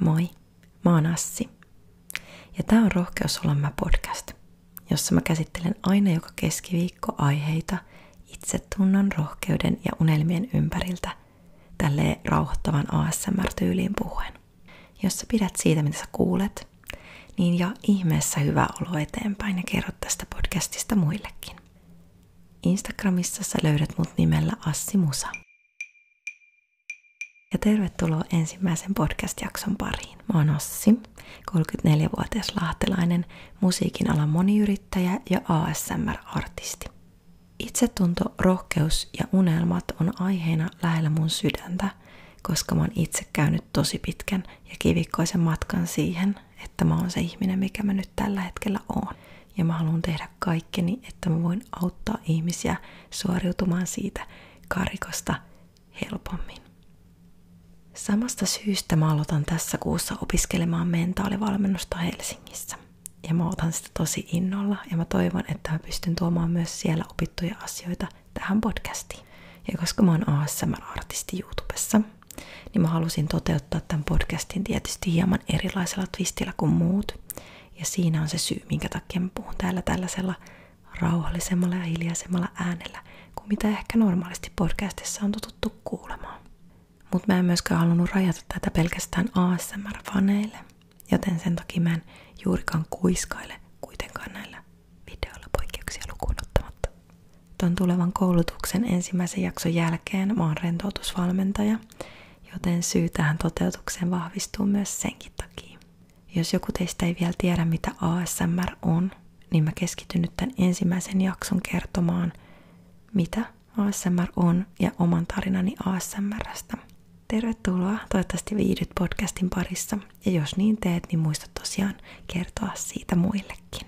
Moi, mä oon Assi. Ja tää on Rohkeus olla mä podcast, jossa mä käsittelen aina joka keskiviikko aiheita itsetunnon, rohkeuden ja unelmien ympäriltä tälleen rauhoittavan ASMR-tyyliin puhuen. Jos sä pidät siitä, mitä sä kuulet, niin ja ihmeessä hyvä olo eteenpäin ja kerrot tästä podcastista muillekin. Instagramissa sä löydät mut nimellä Assi Musa ja tervetuloa ensimmäisen podcast-jakson pariin. Mä oon Ossi, 34-vuotias lahtelainen musiikin alan moniyrittäjä ja ASMR-artisti. Itsetunto, rohkeus ja unelmat on aiheena lähellä mun sydäntä, koska mä oon itse käynyt tosi pitkän ja kivikkoisen matkan siihen, että mä oon se ihminen, mikä mä nyt tällä hetkellä oon. Ja mä haluan tehdä kaikkeni, että mä voin auttaa ihmisiä suoriutumaan siitä karikosta helpommin. Samasta syystä mä aloitan tässä kuussa opiskelemaan mentaalivalmennusta Helsingissä. Ja mä otan sitä tosi innolla ja mä toivon, että mä pystyn tuomaan myös siellä opittuja asioita tähän podcastiin. Ja koska mä oon ASMR-artisti YouTubessa, niin mä halusin toteuttaa tämän podcastin tietysti hieman erilaisella twistillä kuin muut. Ja siinä on se syy, minkä takia mä puhun täällä tällaisella rauhallisemmalla ja hiljaisemmalla äänellä kuin mitä ehkä normaalisti podcastissa on totuttu kuulemaan. Mutta mä en myöskään halunnut rajata tätä pelkästään ASMR-faneille, joten sen takia mä en juurikaan kuiskaile kuitenkaan näillä videoilla poikkeuksia lukuun ottamatta. Tuon tulevan koulutuksen ensimmäisen jakson jälkeen mä oon rentoutusvalmentaja, joten syy tähän toteutukseen vahvistuu myös senkin takia. Jos joku teistä ei vielä tiedä, mitä ASMR on, niin mä keskityn nyt tämän ensimmäisen jakson kertomaan, mitä ASMR on ja oman tarinani ASMRstä – Tervetuloa, toivottavasti viihdyt podcastin parissa. Ja jos niin teet, niin muista tosiaan kertoa siitä muillekin.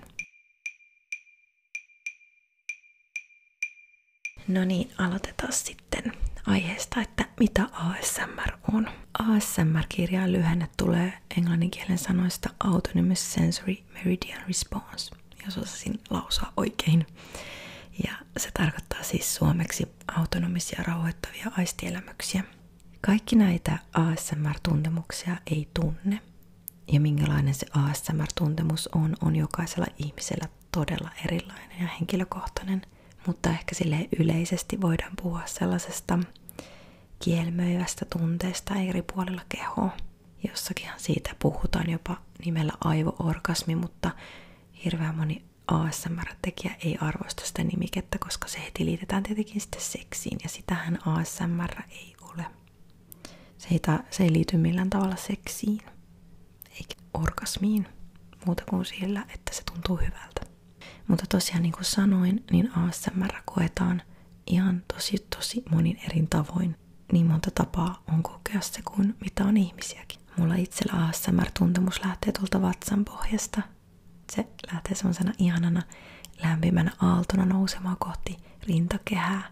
No niin, aloitetaan sitten aiheesta, että mitä ASMR on. ASMR-kirjaan lyhenne tulee englanninkielen sanoista Autonomous Sensory Meridian Response, jos osasin lausua oikein. Ja se tarkoittaa siis suomeksi autonomisia rauhoittavia aistielämyksiä – kaikki näitä ASMR-tuntemuksia ei tunne. Ja minkälainen se ASMR-tuntemus on, on jokaisella ihmisellä todella erilainen ja henkilökohtainen. Mutta ehkä sille yleisesti voidaan puhua sellaisesta kielmöivästä tunteesta eri puolilla kehoa. Jossakinhan siitä puhutaan jopa nimellä aivoorgasmi, mutta hirveän moni ASMR-tekijä ei arvosta sitä nimikettä, koska se heti liitetään tietenkin sitten seksiin, ja sitähän ASMR ei. Se ei, ta, se ei liity millään tavalla seksiin eikä orgasmiin muuta kuin sillä, että se tuntuu hyvältä. Mutta tosiaan niin kuin sanoin, niin ASMR koetaan ihan tosi tosi monin eri tavoin. Niin monta tapaa on kokea se kuin mitä on ihmisiäkin. Mulla itsellä ASMR-tuntemus lähtee tuolta vatsan pohjasta. Se lähtee semmoisena ihanana lämpimänä aaltona nousemaan kohti rintakehää.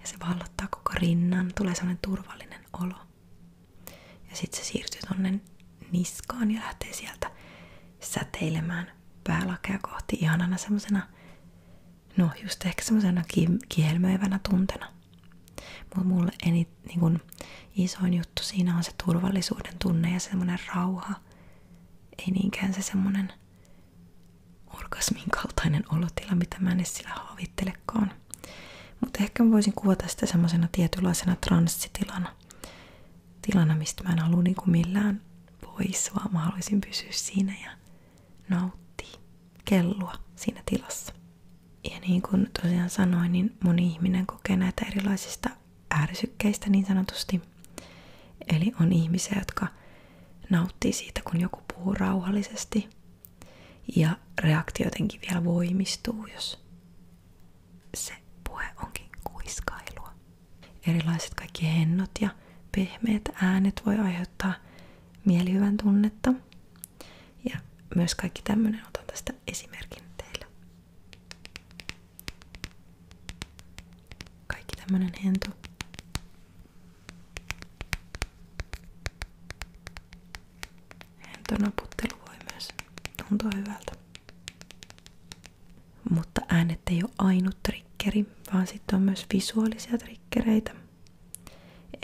Ja se vallottaa koko rinnan, tulee semmoinen turvallinen olo. Sitten se siirtyy tonne niskaan ja lähtee sieltä säteilemään päälakea kohti ihanana semmosena, no just ehkä semmosena kielmöivänä tuntena. Mutta mulle eni, niin kun, isoin juttu siinä on se turvallisuuden tunne ja semmoinen rauha. Ei niinkään se semmoinen orgasmin kaltainen olotila, mitä mä en edes sillä haavittelekaan. Mutta ehkä mä voisin kuvata sitä semmoisena tietynlaisena transsitilana – tilana, mistä mä en halua niin kuin millään pois, vaan mä haluaisin pysyä siinä ja nauttia, kellua siinä tilassa. Ja niin kuin tosiaan sanoin, niin moni ihminen kokee näitä erilaisista ärsykkeistä niin sanotusti. Eli on ihmisiä, jotka nauttii siitä, kun joku puhuu rauhallisesti. Ja reaktio jotenkin vielä voimistuu, jos se puhe onkin kuiskailua. Erilaiset kaikki hennot ja pehmeät äänet voi aiheuttaa mielihyvän tunnetta. Ja myös kaikki tämmöinen, otan tästä esimerkin teille. Kaikki tämmöinen hento. Hentonaputtelu voi myös tuntua hyvältä. Mutta äänet ei ole ainut triggeri, vaan sitten on myös visuaalisia triggereitä –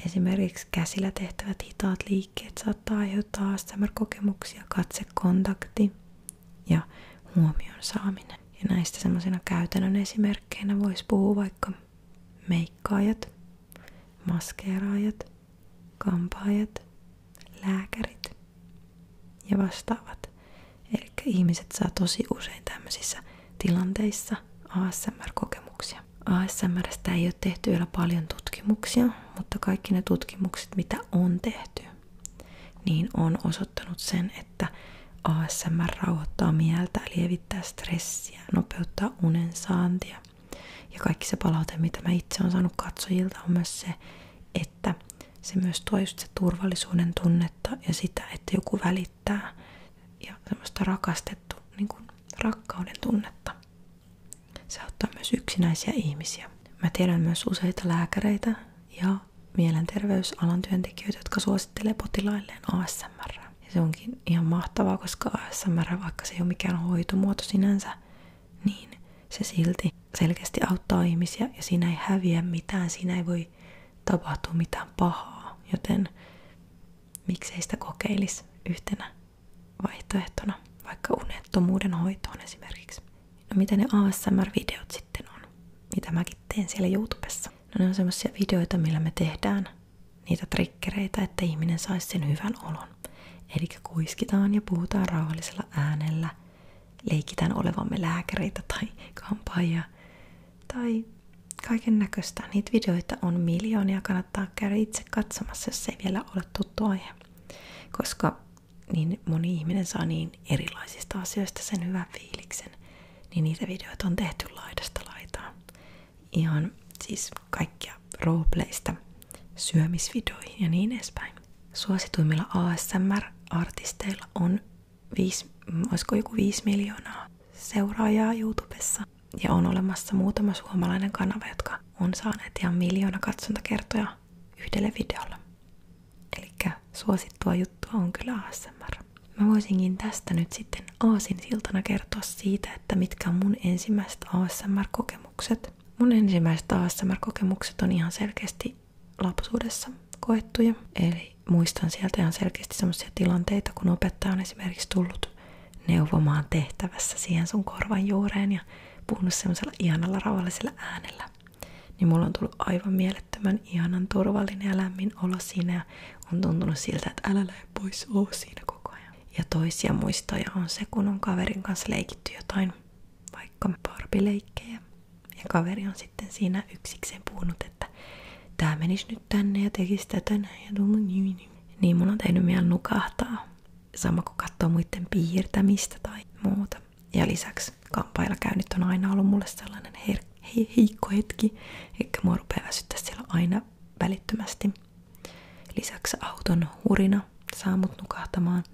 Esimerkiksi käsillä tehtävät hitaat liikkeet saattaa aiheuttaa ASMR-kokemuksia, katsekontakti ja huomion saaminen. Ja näistä semmoisina käytännön esimerkkeinä voisi puhua vaikka meikkaajat, maskeeraajat, kampaajat, lääkärit ja vastaavat. Eli ihmiset saa tosi usein tämmöisissä tilanteissa ASMR-kokemuksia. ASMRstä ei ole tehty vielä paljon tutkimuksia, mutta kaikki ne tutkimukset, mitä on tehty, niin on osoittanut sen, että ASMR rauhoittaa mieltä, lievittää stressiä, nopeuttaa unen saantia. Ja kaikki se palaute, mitä mä itse olen saanut katsojilta, on myös se, että se myös tuo just se turvallisuuden tunnetta ja sitä, että joku välittää ja semmoista rakastettu, niin kuin rakkauden tunnetta. Se auttaa myös yksinäisiä ihmisiä. Mä tiedän myös useita lääkäreitä ja mielenterveysalan työntekijöitä, jotka suosittelee potilailleen ASMR. Ja se onkin ihan mahtavaa, koska ASMR, vaikka se ei ole mikään hoitomuoto sinänsä, niin se silti selkeästi auttaa ihmisiä ja siinä ei häviä mitään, siinä ei voi tapahtua mitään pahaa, joten miksei sitä kokeilisi yhtenä vaihtoehtona vaikka unettomuuden hoitoon esimerkiksi. Miten ne ASMR-videot sitten on? Mitä mäkin teen siellä YouTubessa? No ne on semmosia videoita, millä me tehdään niitä trikkereitä, että ihminen saisi sen hyvän olon. Eli kuiskitaan ja puhutaan rauhallisella äänellä, leikitään olevamme lääkäreitä tai kampaajia tai kaiken näköistä. Niitä videoita on miljoonia, kannattaa käydä itse katsomassa, jos ei vielä ole tuttu aihe. Koska niin moni ihminen saa niin erilaisista asioista sen hyvän fiiliksen, niin niitä videoita on tehty laidasta laitaan. Ihan siis kaikkia roleplaysta syömisvideoihin ja niin edespäin. Suosituimmilla ASMR-artisteilla on viisi, olisiko joku 5 miljoonaa seuraajaa YouTubessa. Ja on olemassa muutama suomalainen kanava, jotka on saaneet ihan miljoona katsontakertoja yhdelle videolle. Eli suosittua juttua on kyllä ASMR. Mä voisinkin tästä nyt sitten aasin siltana kertoa siitä, että mitkä on mun ensimmäiset ASMR-kokemukset. Mun ensimmäiset ASMR-kokemukset on ihan selkeästi lapsuudessa koettuja. Eli muistan sieltä ihan selkeästi sellaisia tilanteita, kun opettaja on esimerkiksi tullut neuvomaan tehtävässä siihen sun korvan juureen ja puhunut semmoisella ihanalla rauhallisella äänellä. Niin mulla on tullut aivan mielettömän ihanan turvallinen ja lämmin olo siinä ja on tuntunut siltä, että älä lähde pois, oo siinä. Ja toisia muistoja on se, kun on kaverin kanssa leikitty jotain, vaikka parpileikkejä. Ja kaveri on sitten siinä yksikseen puhunut, että tää menisi nyt tänne ja tekisi tätä näin ja Niin mun on tehnyt mieli nukahtaa. Sama kuin katsoo muiden piirtämistä tai muuta. Ja lisäksi kampailla käynnit on aina ollut mulle sellainen her- he- heikko hetki, eikä mua rupea väsyttää siellä aina välittömästi. Lisäksi auton hurina saa mut nukahtamaan.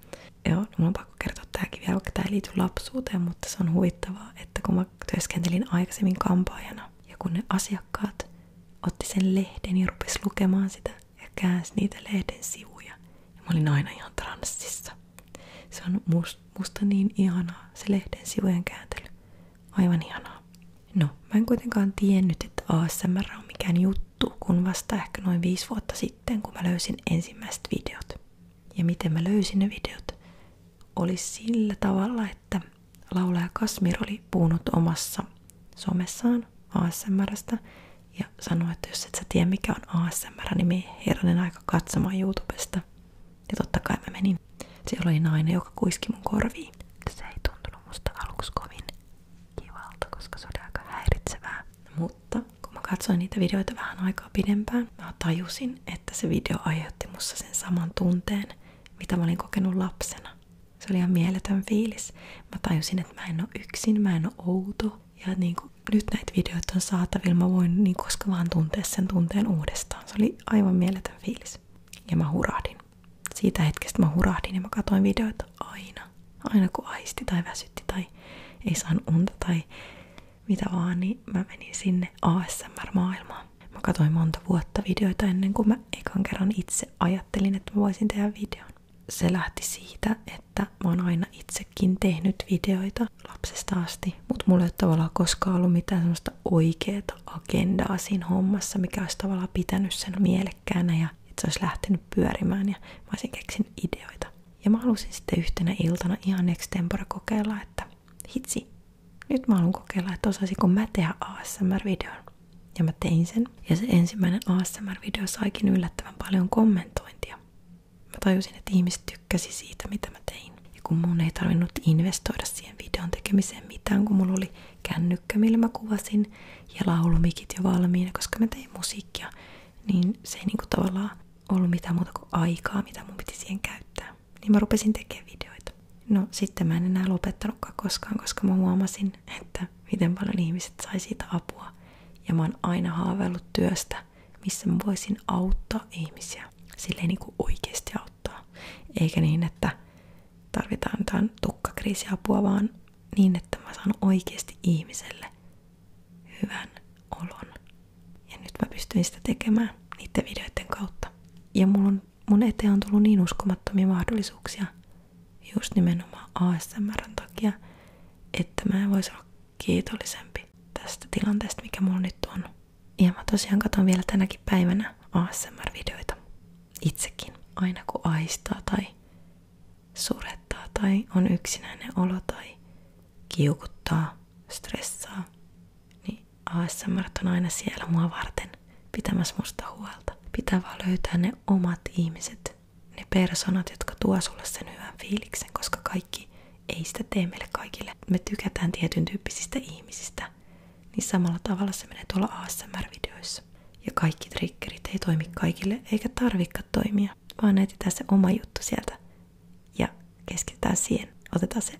Joo, no mulla on pakko kertoa tääkin vielä, vaikka tää ei liity lapsuuteen, mutta se on huvittavaa, että kun mä työskentelin aikaisemmin kampaajana ja kun ne asiakkaat otti sen lehden ja rupesi lukemaan sitä ja käänsi niitä lehden sivuja. Ja mä olin aina ihan transsissa. Se on must, musta niin ihanaa, se lehden sivujen kääntely. Aivan ihanaa. No, mä en kuitenkaan tiennyt, että ASMR on mikään juttu, kun vasta ehkä noin viisi vuotta sitten, kun mä löysin ensimmäiset videot. Ja miten mä löysin ne videot? Oli sillä tavalla, että laulaja Kasmir oli puhunut omassa somessaan ASMRstä ja sanoi, että jos et sä tiedä mikä on ASMR, niin me herranen aika katsomaan YouTubesta. Ja totta kai mä menin. Siellä oli nainen, joka kuiski mun korviin. Se ei tuntunut musta aluksi kovin kivalta, koska se oli aika häiritsevää. Mutta kun mä katsoin niitä videoita vähän aikaa pidempään, mä tajusin, että se video aiheutti mussa sen saman tunteen, mitä mä olin kokenut lapsena. Se oli ihan mieletön fiilis. Mä tajusin, että mä en ole yksin, mä en ole outo. Ja niin kuin, nyt näitä videoita on saatavilla, mä voin niin koska vaan tuntea sen tunteen uudestaan. Se oli aivan mieletön fiilis. Ja mä hurahdin. Siitä hetkestä mä hurahdin ja mä katsoin videoita aina. Aina kun aisti tai väsytti tai ei saanut unta tai mitä vaan, niin mä menin sinne ASMR-maailmaan. Mä katsoin monta vuotta videoita ennen kuin mä ekan kerran itse ajattelin, että mä voisin tehdä videon. Se lähti siitä, että mä oon aina itsekin tehnyt videoita lapsesta asti, mutta mulla ei ole tavallaan koskaan ollut mitään semmoista oikeeta agendaa siinä hommassa, mikä olisi tavallaan pitänyt sen mielekkäänä ja että se olisi lähtenyt pyörimään ja mä olisin keksinyt ideoita. Ja mä halusin sitten yhtenä iltana ihan extempore kokeilla, että hitsi, nyt mä haluan kokeilla, että osaisinko mä tehdä ASMR-videon. Ja mä tein sen. Ja se ensimmäinen ASMR-video saikin yllättävän paljon kommentointia. Mä tajusin, että ihmiset tykkäsi siitä, mitä mä tein. Ja kun mun ei tarvinnut investoida siihen videon tekemiseen mitään, kun mulla oli kännykkä, millä mä kuvasin, ja laulumikit jo valmiina, koska mä tein musiikkia, niin se ei niinku tavallaan ollut mitään muuta kuin aikaa, mitä mun piti siihen käyttää. Niin mä rupesin tekemään videoita. No sitten mä en enää lopettanutkaan koskaan, koska mä huomasin, että miten paljon ihmiset sai siitä apua. Ja mä oon aina haaveillut työstä, missä mä voisin auttaa ihmisiä. Silleen niin kuin oikeasti auttaa. Eikä niin, että tarvitaan jotain tukkakriisiapua, vaan niin, että mä saan oikeasti ihmiselle hyvän olon. Ja nyt mä pystyn sitä tekemään niiden videoiden kautta. Ja on, mun eteen on tullut niin uskomattomia mahdollisuuksia just nimenomaan ASMRn takia, että mä en voisi olla kiitollisempi tästä tilanteesta, mikä mulla nyt on. Ja mä tosiaan katson vielä tänäkin päivänä ASMR-videoita itsekin. Aina kun aistaa tai surettaa tai on yksinäinen olo tai kiukuttaa, stressaa, niin ASMR on aina siellä mua varten pitämässä musta huolta. Pitää vaan löytää ne omat ihmiset, ne personat, jotka tuo sulle sen hyvän fiiliksen, koska kaikki ei sitä tee meille kaikille. Me tykätään tietyn tyyppisistä ihmisistä, niin samalla tavalla se menee tuolla ASMR-videoissa. Ja kaikki triggerit ei toimi kaikille, eikä tarvikka toimia, vaan etsitään se oma juttu sieltä ja keskitytään siihen. Otetaan se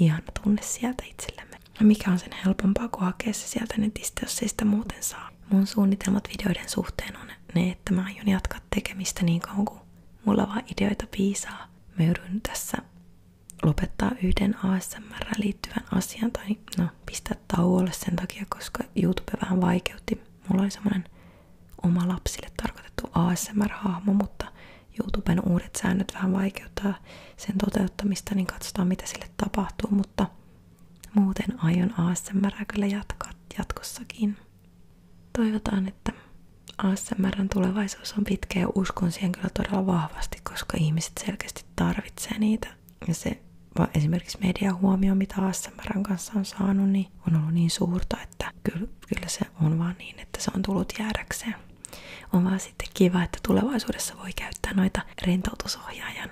ihana tunne sieltä itsellemme. Ja mikä on sen helpompaa kuin hakea se sieltä netistä, jos ei sitä muuten saa. Mun suunnitelmat videoiden suhteen on ne, että mä aion jatkaa tekemistä niin kauan kuin mulla vaan ideoita piisaa. Mä joudun tässä lopettaa yhden ASMR liittyvän asian tai no pistää tauolle sen takia, koska YouTube vähän vaikeutti. Mulla oli semmonen oma lapsille tarkoitettu ASMR-hahmo, mutta YouTuben uudet säännöt vähän vaikeuttaa sen toteuttamista, niin katsotaan mitä sille tapahtuu, mutta muuten aion ASMR kyllä jatkaa jatkossakin. Toivotaan, että ASMRn tulevaisuus on pitkä ja uskon siihen kyllä todella vahvasti, koska ihmiset selkeästi tarvitsee niitä. Ja se esimerkiksi median huomio, mitä ASMRn kanssa on saanut, niin on ollut niin suurta, että kyllä, kyllä se on vaan niin, että se on tullut jäädäkseen. On vaan sitten kiva, että tulevaisuudessa voi käyttää noita rentoutusohjaajan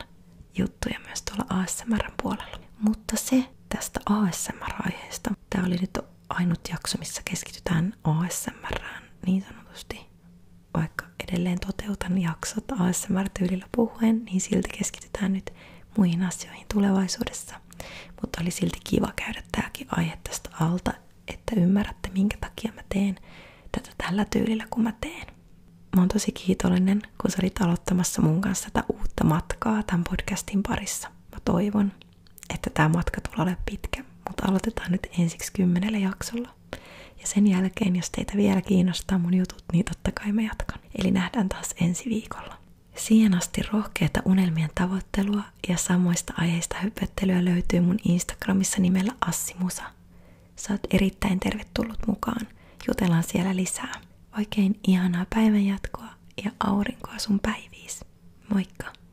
juttuja myös tuolla ASMRn puolella. Mutta se tästä ASMR-aiheesta. Tämä oli nyt ainut jakso, missä keskitytään ASMRään niin sanotusti. Vaikka edelleen toteutan jaksot ASMR-tyylillä puhuen, niin silti keskitytään nyt muihin asioihin tulevaisuudessa. Mutta oli silti kiva käydä tämäkin aihe tästä alta, että ymmärrätte minkä takia mä teen tätä tällä tyylillä kun mä teen. Mä oon tosi kiitollinen, kun sä olit aloittamassa mun kanssa tätä uutta matkaa tämän podcastin parissa. Mä toivon, että tämä matka tulee olemaan pitkä, mutta aloitetaan nyt ensiksi kymmenellä jaksolla. Ja sen jälkeen, jos teitä vielä kiinnostaa mun jutut, niin totta kai mä jatkan. Eli nähdään taas ensi viikolla. Siihen asti rohkeita unelmien tavoittelua ja samoista aiheista hypöttelyä löytyy mun Instagramissa nimellä Assimusa. Oot erittäin tervetullut mukaan. Jutellaan siellä lisää. Oikein ihanaa päivänjatkoa ja aurinkoa sun päiviis. Moikka!